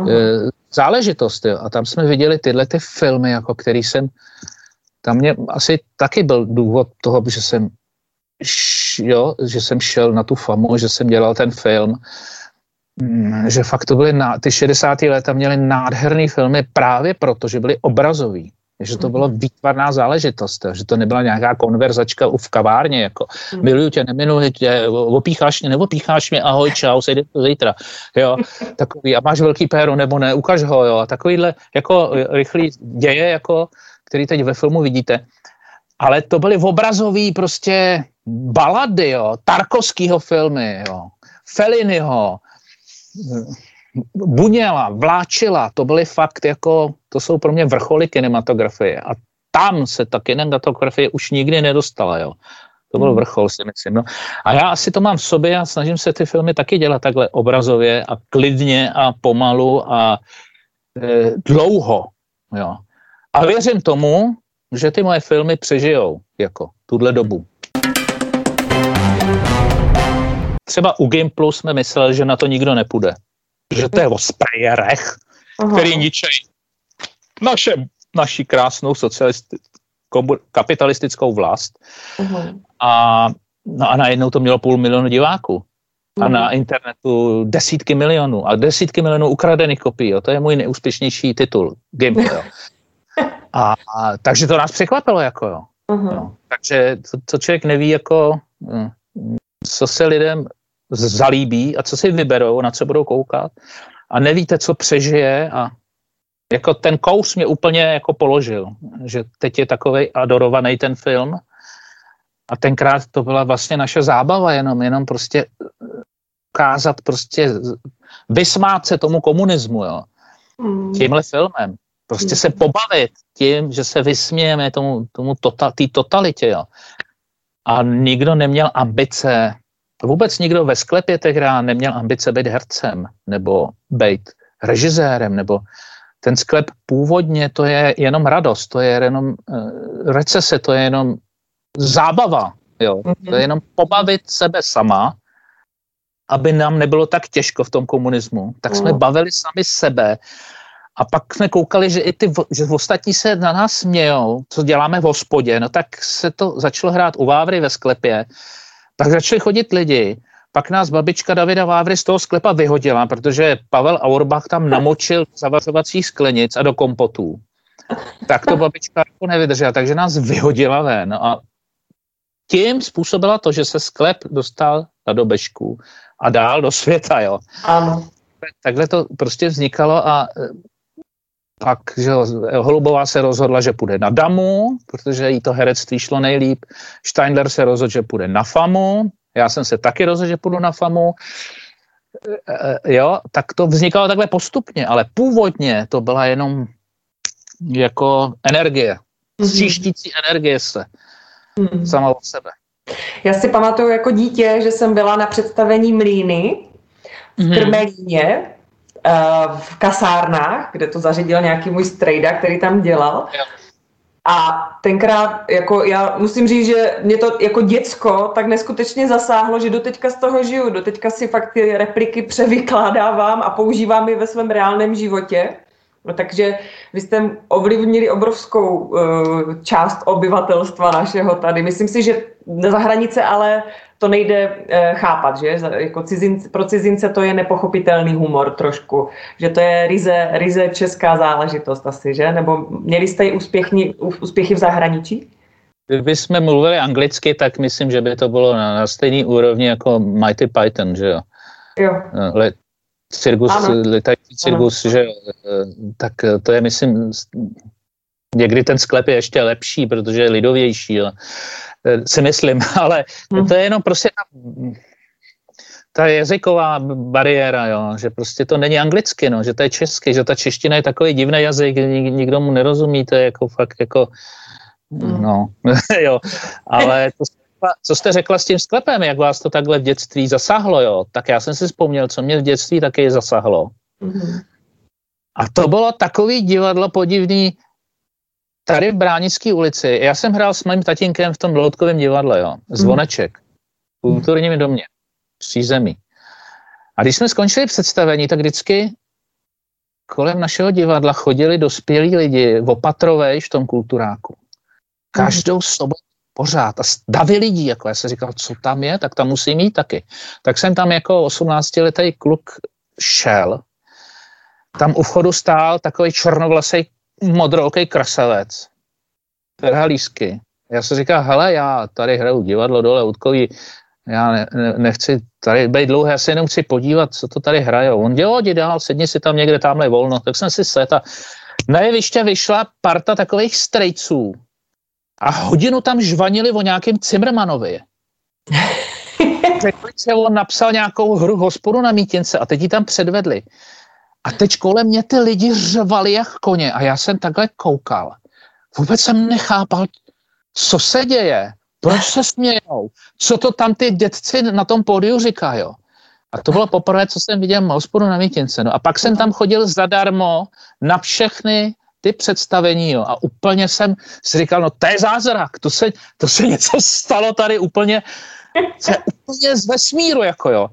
uh-huh. e, záležitost. Jo. A tam jsme viděli tyhle ty filmy, jako který jsem, tam mě asi taky byl důvod toho, že jsem jo, že jsem šel na tu famu, že jsem dělal ten film, mm, že fakt to byly, na, ty 60. léta měly nádherné filmy právě proto, že byly obrazový že to bylo výtvarná záležitost, že to nebyla nějaká konverzačka v kavárně, jako hmm. miluju tě, nemiluji tě, opícháš mě, neopícháš mě, ahoj, čau, sejde to zítra, jo, *laughs* takový, a máš velký péro, nebo ne, ukaž ho, jo, a takovýhle jako rychlý děje, jako, který teď ve filmu vidíte, ale to byly obrazový prostě balady, jo, Tarkovskýho filmy, jo, Feliniho, Buněla, Vláčila, to byly fakt jako, to jsou pro mě vrcholy kinematografie a tam se ta kinematografie už nikdy nedostala, jo. To byl hmm. vrchol, si myslím. No. A já asi to mám v sobě a snažím se ty filmy taky dělat takhle obrazově a klidně a pomalu a e, dlouho. Jo. A věřím tomu, že ty moje filmy přežijou jako tuhle dobu. Třeba u Gimplu jsme mysleli, že na to nikdo nepůjde že to je o sprayerech, který ničejí naše, naši krásnou socialistickou, kapitalistickou vlast. A, no a najednou to mělo půl milionu diváků. A na internetu desítky milionů. A desítky milionů ukradených kopií. Jo. To je můj nejúspěšnější titul. Gameplay. *laughs* Jo. A, a, takže to nás překvapilo. Jako, jo. No. Takže to, to člověk neví, jako, hm, co se lidem zalíbí a co si vyberou, na co budou koukat a nevíte, co přežije a jako ten kous mě úplně jako položil, že teď je takový adorovaný ten film a tenkrát to byla vlastně naše zábava jenom, jenom prostě ukázat prostě, vysmát se tomu komunismu, jo. Mm. Tímhle filmem. Prostě mm. se pobavit tím, že se vysmějeme tomu, tomu tota, totalitě, jo. A nikdo neměl ambice, vůbec nikdo ve sklepě tehdy neměl ambice být hercem, nebo být režisérem, nebo ten sklep původně to je jenom radost, to je jenom uh, recese, to je jenom zábava, jo. Mm-hmm. To je jenom pobavit sebe sama, aby nám nebylo tak těžko v tom komunismu. Tak jsme mm. bavili sami sebe a pak jsme koukali, že i ty, že ostatní se na nás smějou, co děláme v hospodě, no tak se to začalo hrát u Vávry ve sklepě, pak začali chodit lidi, pak nás babička Davida Vávry z toho sklepa vyhodila, protože Pavel Auerbach tam namočil zavařovacích sklenic a do kompotů. Tak to babička jako nevydržela, takže nás vyhodila ven a tím způsobila to, že se sklep dostal na dobežku a dál do světa, jo. Ano. Takhle to prostě vznikalo a pak, že Holubová se rozhodla, že půjde na Damu, protože jí to herectví šlo nejlíp. Steindler se rozhodl, že půjde na FAMu. Já jsem se taky rozhodl, že půjdu na FAMu. E, e, jo, tak to vznikalo takhle postupně, ale původně to byla jenom jako energie. Stříštící mhm. energie se. Mm. Sama od sebe. Já si pamatuju jako dítě, že jsem byla na představení Mlíny v mm. Krmelíně, v kasárnách, kde to zařídil nějaký můj strejda, který tam dělal. A tenkrát, jako já musím říct, že mě to jako děcko tak neskutečně zasáhlo, že doteďka z toho žiju, doteďka si fakt ty repliky převykládávám a používám je ve svém reálném životě. No, takže vy jste ovlivnili obrovskou uh, část obyvatelstva našeho tady. Myslím si, že za hranice ale to nejde uh, chápat, že? Jako cizince, pro cizince to je nepochopitelný humor trošku. Že to je ryze, ryze česká záležitost asi, že? Nebo měli jste i úspěchni, úspěchy v zahraničí? Kdyby jsme mluvili anglicky, tak myslím, že by to bylo na, na stejný úrovni jako Mighty Python, že jo? Jo. Eh, let, cirkus, letající cirkus, ano. že tak to je, myslím, někdy ten sklep je ještě lepší, protože je lidovější, jo. Si myslím, *laughs* ale hmm. to je jenom prostě ta, ta jazyková bariéra, jo, že prostě to není anglicky, no, že to je česky, že ta čeština je takový divný jazyk, nik, nikdo mu nerozumí, to je jako fakt jako, hmm. no, *laughs* jo, ale to co jste řekla s tím sklepem, jak vás to takhle v dětství zasáhlo, jo? Tak já jsem si vzpomněl, co mě v dětství taky zasáhlo. Mm-hmm. A to bylo takový divadlo podivný tady v Bránické ulici. Já jsem hrál s mým tatínkem v tom Dloutkovém divadle, jo. Zvoneček. V kulturním domě. Přízemí. A když jsme skončili představení, tak vždycky kolem našeho divadla chodili dospělí lidi v opatrovej v tom kulturáku. Každou sobotu pořád. A davy lidí, jako já jsem říkal, co tam je, tak tam musí mít taky. Tak jsem tam jako 18-letý kluk šel. Tam u vchodu stál takový černovlasý modrooký krasavec. Perhalísky. Já jsem říkal, hele, já tady hraju divadlo dole Utkový, já ne, ne, nechci tady být dlouhé, já se jenom chci podívat, co to tady hraje. On dělal, jdi dál, sedni si tam někde, tamhle volno. Tak jsem si set a na jeviště vyšla parta takových strejců, a hodinu tam žvanili o nějakém Cimrmanovi. *laughs* Řekli, že on napsal nějakou hru hospodu na mítince a teď ji tam předvedli. A teď kolem mě ty lidi řvali jak koně a já jsem takhle koukal. Vůbec jsem nechápal, co se děje, proč se smějou, co to tam ty dětci na tom pódiu říkají. A to bylo poprvé, co jsem viděl hospodu na mítince. No a pak jsem tam chodil zadarmo na všechny ty představení, jo, a úplně jsem si říkal, no to je zázrak, to se, to se něco stalo tady úplně, je úplně z vesmíru, jako jo.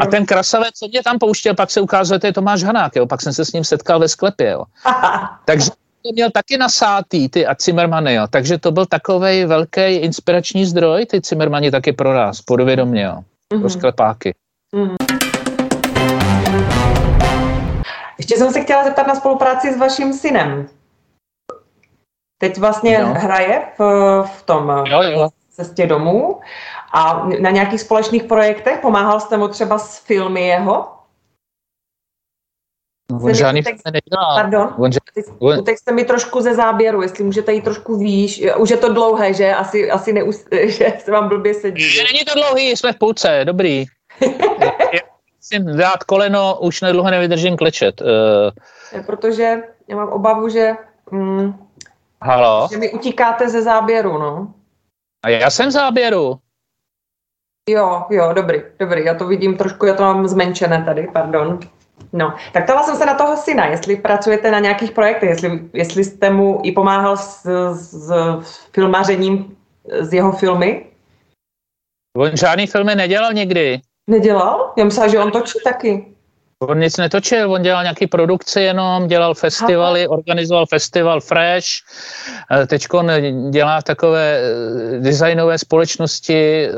A ten krasavec, co mě tam pouštěl, pak se ukázalo, že to je Tomáš Hanák, jo, pak jsem se s ním setkal ve sklepě, jo. *laughs* Takže to měl taky nasátý, ty a Cimmermany, jo. Takže to byl takový velký inspirační zdroj, ty Cimmermani taky pro nás, podovědomě, jo. Mm-hmm. Pro sklepáky. Mm-hmm. Ještě jsem se chtěla zeptat na spolupráci s vaším synem. Teď vlastně no. hraje v, v tom jo, jo. cestě domů A na nějakých společných projektech pomáhal jste mu třeba s filmy jeho? On žádný text, nedělá. Pardon, on, on, utek jste mi trošku ze záběru, jestli můžete jít trošku výš. Už je to dlouhé, že? Asi, asi neus, *laughs* že se vám blbě sedí. Že? Není to dlouhý, jsme v půlce, dobrý. *laughs* Musím dát koleno, už nedlouho nevydržím klečet. Uh... Protože já mám obavu, že, mm, Halo? že mi utíkáte ze záběru, no. A já jsem v záběru. Jo, jo, dobrý, dobrý, já to vidím trošku, já to mám zmenšené tady, pardon. No, tak to jsem se na toho syna, jestli pracujete na nějakých projektech, jestli, jestli jste mu i pomáhal s, s filmařením z jeho filmy. On žádný filmy nedělal nikdy. Nedělal? Já myslím, že on točí taky. On nic netočil, on dělal nějaký produkce jenom, dělal festivaly, Aha. organizoval festival Fresh, eh, teď dělá takové eh, designové společnosti, eh,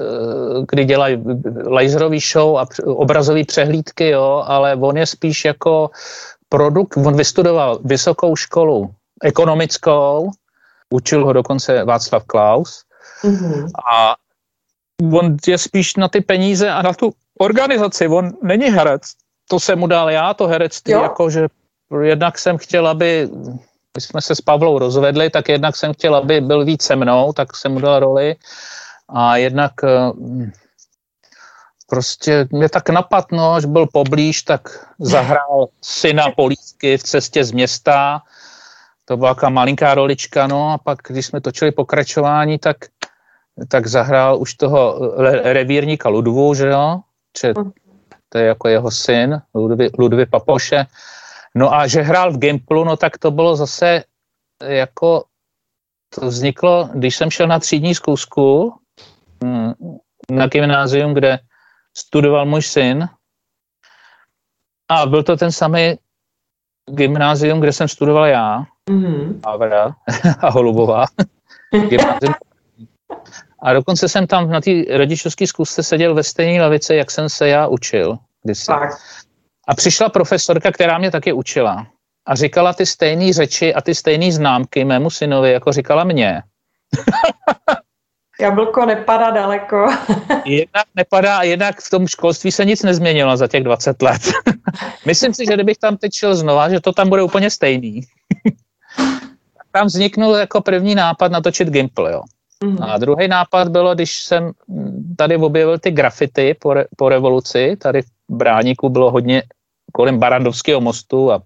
kdy dělají laserový show a obrazové přehlídky, jo, ale on je spíš jako produkt, on vystudoval vysokou školu ekonomickou, učil ho dokonce Václav Klaus mm-hmm. a on je spíš na ty peníze a na tu organizaci, on není herec, to jsem mu dal já, to herectví, jo. jako že jednak jsem chtěl, aby my jsme se s Pavlou rozvedli, tak jednak jsem chtěl, aby byl víc se mnou, tak jsem mu dal roli. A jednak eh, prostě mě tak napadlo, že byl poblíž, tak zahrál syna Polísky v cestě z města, to byla taková malinká rolička, no a pak, když jsme točili pokračování, tak, tak zahrál už toho revírníka Ludvu, že jo, že hm to je jako jeho syn, Ludvy, Ludvy Papoše. No a že hrál v Gimplu, no tak to bylo zase jako, to vzniklo, když jsem šel na třídní zkusku hm, na gymnázium, kde studoval můj syn a byl to ten samý gymnázium, kde jsem studoval já, mm-hmm. Avra a Holubová. *laughs* gymnázium a dokonce jsem tam na té rodičovské zkusce seděl ve stejné lavice, jak jsem se já učil. Kdysi. A přišla profesorka, která mě taky učila. A říkala ty stejné řeči a ty stejné známky mému synovi, jako říkala mě. *laughs* Jablko nepadá daleko. *laughs* jednak nepadá a jednak v tom školství se nic nezměnilo za těch 20 let. *laughs* Myslím si, že kdybych tam teď šel znova, že to tam bude úplně stejný. tam vzniknul jako první nápad natočit Gimple, jo. Mm. A druhý nápad bylo, když jsem tady objevil ty grafity po, re, po revoluci, tady v Bráníku bylo hodně kolem Barandovského mostu a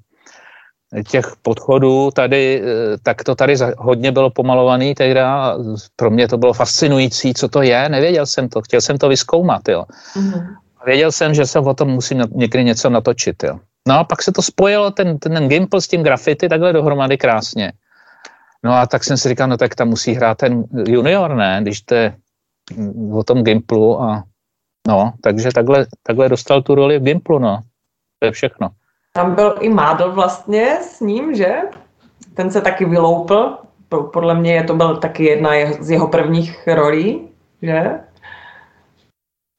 těch podchodů tady, eh, tak to tady hodně bylo pomalovaný tehda. Pro mě to bylo fascinující, co to je, nevěděl jsem to, chtěl jsem to vyskoumat, jo. Mm. Věděl jsem, že se o tom musím někdy něco natočit, jo. No a pak se to spojilo, ten, ten Gimple s tím grafity takhle dohromady krásně. No a tak jsem si říkal, no tak tam musí hrát ten junior, ne, když to je o tom Gimplu a no, takže takhle, takhle dostal tu roli v Gimplu, no. To je všechno. Tam byl i Mádl vlastně s ním, že? Ten se taky vyloupl. Podle mě je to byl taky jedna z jeho prvních rolí, že?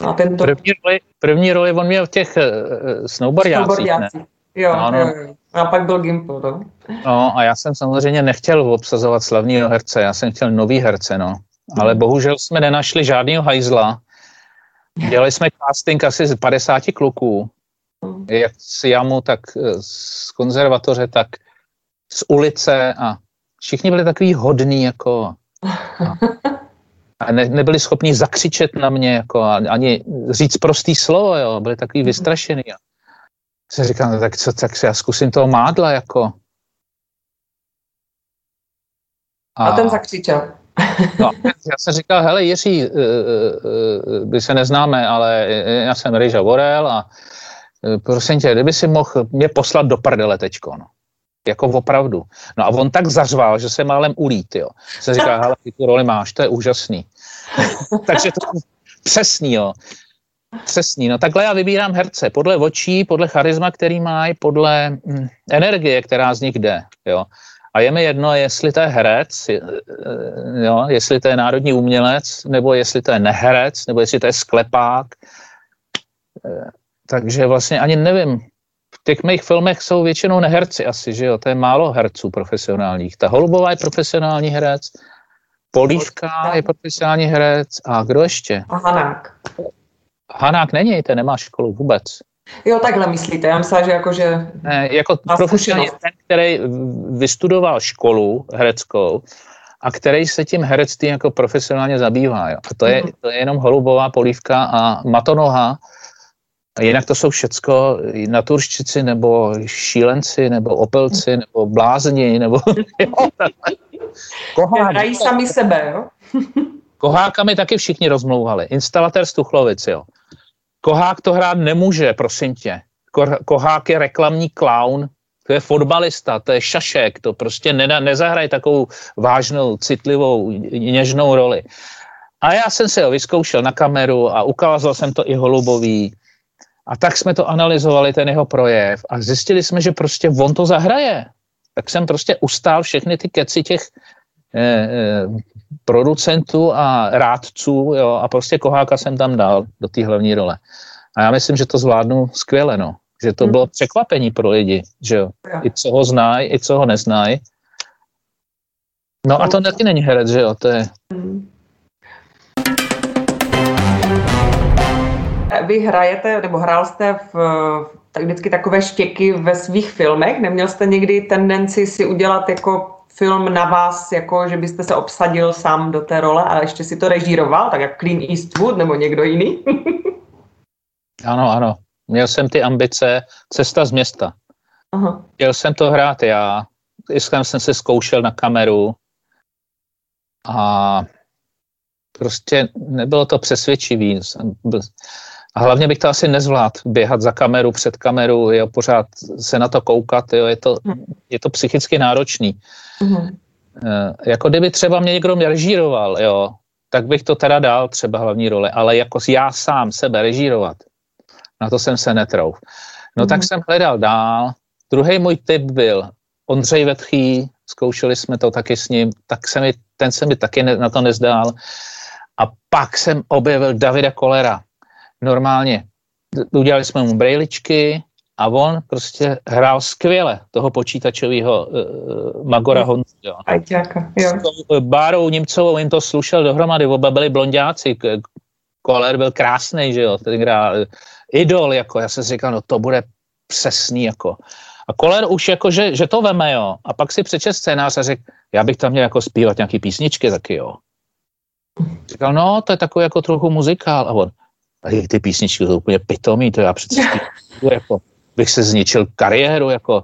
A tento... první, roli, první roli on měl v těch uh, snowboardiácích, ne? Jo, no, no. jo, jo. A pak byl Gimple, no. No a já jsem samozřejmě nechtěl obsazovat slavního herce, já jsem chtěl nový herce, no. Ale hmm. bohužel jsme nenašli žádného hajzla. Dělali jsme casting asi z 50 kluků, hmm. jak z jamu, tak eh, z konzervatoře, tak z ulice a všichni byli takový hodní, jako a ne, nebyli schopni zakřičet na mě, jako ani říct prostý slovo, jo, byli takový hmm. vystrašený. Jo jsem říkal, no tak co, tak já zkusím toho mádla, jako. A, a ten zakřičel. *laughs* no, já jsem říkal, hele Jiří, uh, uh, my se neznáme, ale já jsem Ryža Vorel a uh, prosím tě, kdyby si mohl mě poslat do prdele tečko, no. Jako opravdu. No a on tak zařval, že se málem ulít, jo. Jsem říkal, hele, ty tu roli máš, to je úžasný. *laughs* Takže to přesný, jo. Přesný, no takhle já vybírám herce, podle očí, podle charisma, který mají, podle hm, energie, která z nich jde, jo. A je mi jedno, jestli to je herec, jo, jestli to je národní umělec, nebo jestli to je neherec, nebo jestli to je sklepák. Eh, takže vlastně ani nevím, v těch mých filmech jsou většinou neherci asi, že jo, to je málo herců profesionálních. Ta Holubová je profesionální herec, Polívka je profesionální herec a kdo ještě? Hanák. Hanák není, ten nemá školu vůbec. Jo, takhle myslíte. Já myslím, že jako, že... Ne, jako profesionální ten, který vystudoval školu hereckou a který se tím herectvím jako profesionálně zabývá. Jo. A to je, mhm. to je jenom holubová polívka a matonoha. A jinak to jsou všecko naturščici nebo šílenci nebo opelci nebo blázni nebo... *laughs* *laughs* Hrají sami sebe, jo? Kohákami taky všichni rozmlouvali. Instalatér Stuchlovic, jo. Kohák to hrát nemůže, prosím tě. Kohák je reklamní clown, to je fotbalista, to je šašek, to prostě ne, nezahraje takovou vážnou, citlivou, něžnou roli. A já jsem se ho vyzkoušel na kameru a ukázal jsem to i Holubový. A tak jsme to analyzovali, ten jeho projev a zjistili jsme, že prostě on to zahraje. Tak jsem prostě ustál všechny ty keci těch producentů a rádců jo, a prostě Koháka jsem tam dal do té hlavní role. A já myslím, že to zvládnu skvěle, no. Že to hmm. bylo překvapení pro lidi, že jo. I co ho znají, i co ho neznají. No a to taky není herec, že jo, to je... Hmm. Vy hrajete, nebo hrál jste v, tak vždycky takové štěky ve svých filmech? Neměl jste někdy tendenci si udělat jako film na vás, jako že byste se obsadil sám do té role a ještě si to režíroval, tak jak Clean Eastwood nebo někdo jiný? *laughs* ano, ano. Měl jsem ty ambice Cesta z města. Aha. Chtěl jsem to hrát já. Iskám jsem se zkoušel na kameru a prostě nebylo to přesvědčivý. A hlavně bych to asi nezvládl, běhat za kameru, před kameru, jo, pořád se na to koukat, jo, je, to, hm. je to psychicky náročný. Mm. E, jako kdyby třeba mě někdo mě režíroval, jo, tak bych to teda dal třeba hlavní roli, ale jako já sám sebe režírovat, na to jsem se netrouf. No mm. tak jsem hledal dál. Druhý můj tip byl Ondřej Vetchý, zkoušeli jsme to taky s ním, tak se mi, ten se mi taky ne, na to nezdál. A pak jsem objevil Davida Kolera, normálně udělali jsme mu brejličky a on prostě hrál skvěle toho počítačového uh, Magora mm. Honzu. Jo. S Bárou Nimcovou jim to slušel dohromady, oba byli blondáci, Koler byl krásný, že jo, ten hrál idol, jako, já jsem si říkal, no to bude přesný, jako. A Koler už jako, že, že to veme, jo. A pak si přečet scénář a řekl, já bych tam měl jako zpívat nějaký písničky taky, jo. Říkal, no, to je takový jako trochu muzikál. A on, a ty písničky jsou úplně pitomý, to já přece *laughs* jako, bych se zničil kariéru, jako,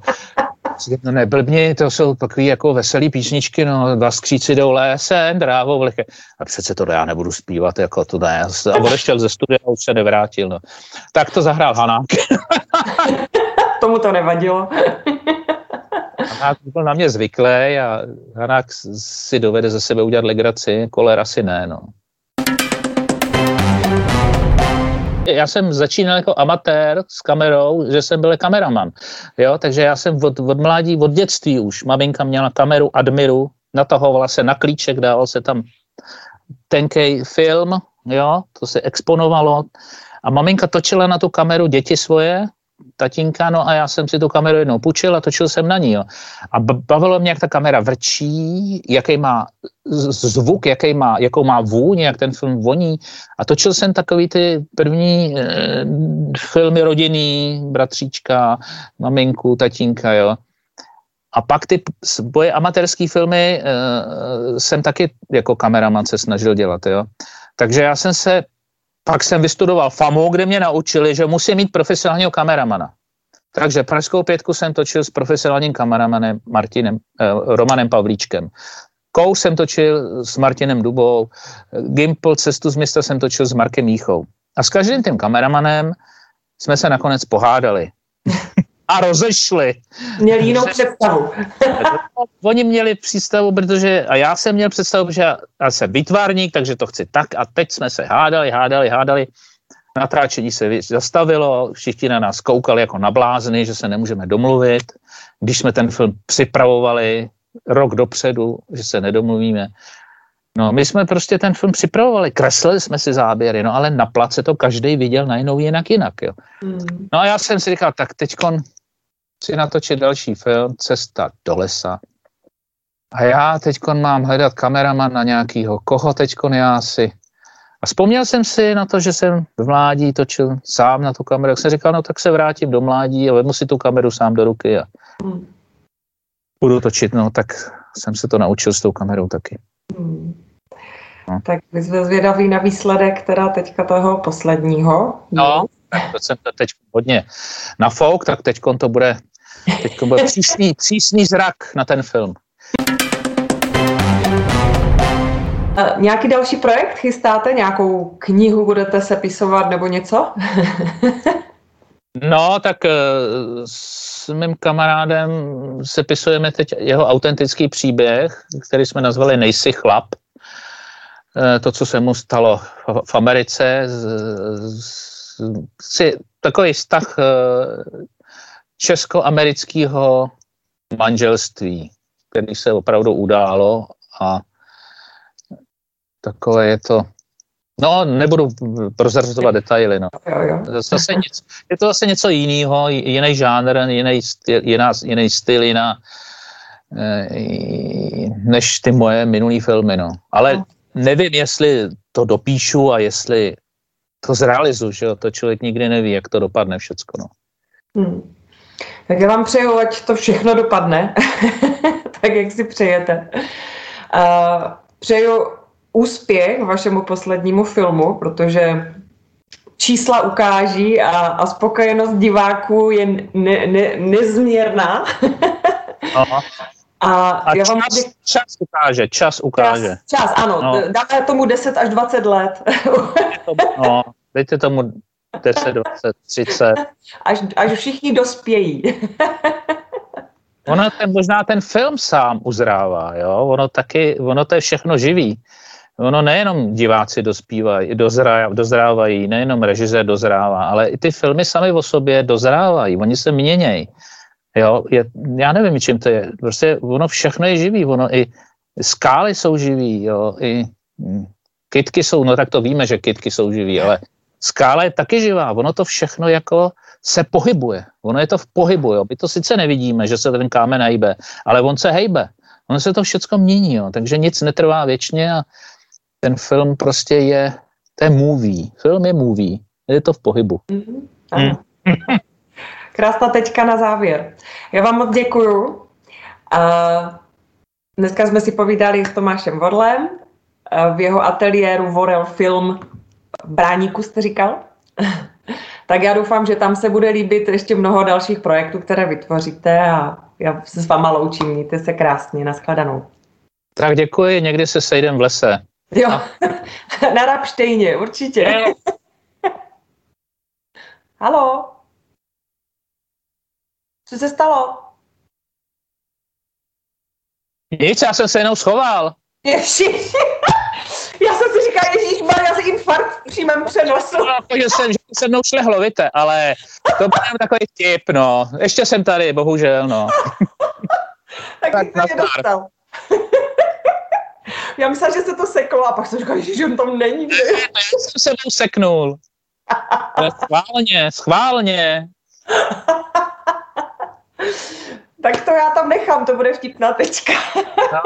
no neblbni, to jsou takový jako veselý písničky, no, dva skříci jdou lésem, drávou vleche. A přece to já nebudu zpívat, jako to ne. A odešel ze studia a už se nevrátil, no. Tak to zahrál Hanák. *laughs* Tomu to nevadilo. *laughs* Hanák byl na mě zvyklý a Hanák si dovede ze sebe udělat legraci, koler asi ne, no. Já jsem začínal jako amatér s kamerou, že jsem byl kameraman. Jo, takže já jsem od, od mládí, od dětství už, maminka měla kameru Admiru, natahovala se na klíček, dával se tam tenkej film, jo, to se exponovalo a maminka točila na tu kameru děti svoje, tatínka, no a já jsem si tu kameru jednou půjčil a točil jsem na ní. Jo. A bavilo mě, jak ta kamera vrčí, jaký má zvuk, jaký má, jakou má vůň, jak ten film voní. A točil jsem takový ty první e, filmy rodinný, bratříčka, maminku, tatínka, jo. A pak ty boje amatérské filmy e, jsem taky jako kameraman se snažil dělat, jo. Takže já jsem se pak jsem vystudoval FAMu, kde mě naučili, že musím mít profesionálního kameramana. Takže Pražskou pětku jsem točil s profesionálním kameramanem Martinem, eh, Romanem Pavlíčkem. Kou jsem točil s Martinem Dubou, Gimple cestu z města jsem točil s Markem Míchou. A s každým tím kameramanem jsme se nakonec pohádali. A rozešli. Měli jinou představu. *laughs* Oni měli představu, protože, a já jsem měl představu, že já jsem vytvarník, takže to chci tak a teď jsme se hádali, hádali, hádali. Natáčení se zastavilo, všichni na nás koukali jako na blázny, že se nemůžeme domluvit. Když jsme ten film připravovali rok dopředu, že se nedomluvíme. No, my jsme prostě ten film připravovali, kreslili jsme si záběry, no ale na place to každý viděl najednou jinak jinak, jo. Mm. No a já jsem si říkal, tak teďkon si natočit další film, Cesta do lesa. A já teď mám hledat kameraman na nějakýho, koho teď já si. A vzpomněl jsem si na to, že jsem v mládí točil sám na tu kameru. Jak jsem říkal, no tak se vrátím do mládí a vezmu si tu kameru sám do ruky a hmm. budu točit. No tak jsem se to naučil s tou kamerou taky. Hmm. No. Tak vy jsme zvědaví na výsledek teda teďka toho posledního. No, tak to jsem to teď hodně nafouk, tak teď to bude, teď bude přísný, přísný zrak na ten film. Nějaký další projekt chystáte? Nějakou knihu budete sepisovat nebo něco? *laughs* no, tak eh, s mým kamarádem sepisujeme teď jeho autentický příběh, který jsme nazvali Nejsi chlap. Eh, to, co se mu stalo v Americe, si takový vztah eh, česko-amerického manželství, který se opravdu událo a takové je to, no nebudu prozrazovat detaily, no. Zase něco, je to zase něco jiného, jiný žánr, jiný styl, jiná, jiný styl, jiná, eh, než ty moje minulý filmy, no. Ale no. nevím, jestli to dopíšu a jestli to zrealizuju, že jo, to člověk nikdy neví, jak to dopadne všecko, no. Hmm. Tak já vám přeju, ať to všechno dopadne, *laughs* tak jak si přejete. Uh, přeju úspěch vašemu poslednímu filmu, protože čísla ukáží a, a spokojenost diváků je ne, ne, nezměrná. *laughs* Aha. A, a já vám čas, čas ukáže, čas ukáže. Čas, čas ano, no. dáme tomu 10 až 20 let. no, dejte tomu 10, 20, 30. Až, až všichni dospějí. *laughs* ono ten, možná ten film sám uzrává, jo? Ono taky, ono to je všechno živý. Ono nejenom diváci dospívají, dozrávají, dozrávají, nejenom režisér dozrává, ale i ty filmy sami o sobě dozrávají, oni se měnějí. Jo, je, já nevím, čím to je. Prostě ono všechno je živý, ono i skály jsou živý, jo, i hm, kytky jsou, no tak to víme, že kytky jsou živý, ale skála je taky živá, ono to všechno jako se pohybuje, ono je to v pohybu, jo. my to sice nevidíme, že se ten kámen hejbe, ale on se hejbe, ono se to všechno mění, jo. takže nic netrvá věčně a ten film prostě je, to je movie. Film je movie. Je to v pohybu. Mm-hmm. *laughs* Krásná tečka na závěr. Já vám moc děkuju. Uh, dneska jsme si povídali s Tomášem Vorlem uh, v jeho ateliéru Vorel Film Bráníku, jste říkal? *laughs* tak já doufám, že tam se bude líbit ještě mnoho dalších projektů, které vytvoříte a já se s váma loučím. Mějte se krásně. Naschledanou. Tak děkuji, někdy se sejdem v lese. Jo, *laughs* na Rapštejně, určitě. *laughs* Halo? Co se stalo? Nic, já jsem se jenom schoval. Ježiš. Já jsem si říkal, Ježíš já si infarkt v přímém přenosu. No, protože jsem, že se mnou šlehlovité, ale to byl takový tip, no. Ještě jsem tady, bohužel, no. *laughs* tak, tak jsem dostal. *laughs* Já myslím, že se to seklo a pak jsem říkal, že on tam není. Já jsem se mnou seknul. schválně, schválně. *laughs* tak to já tam nechám, to bude vtipná tečka. No.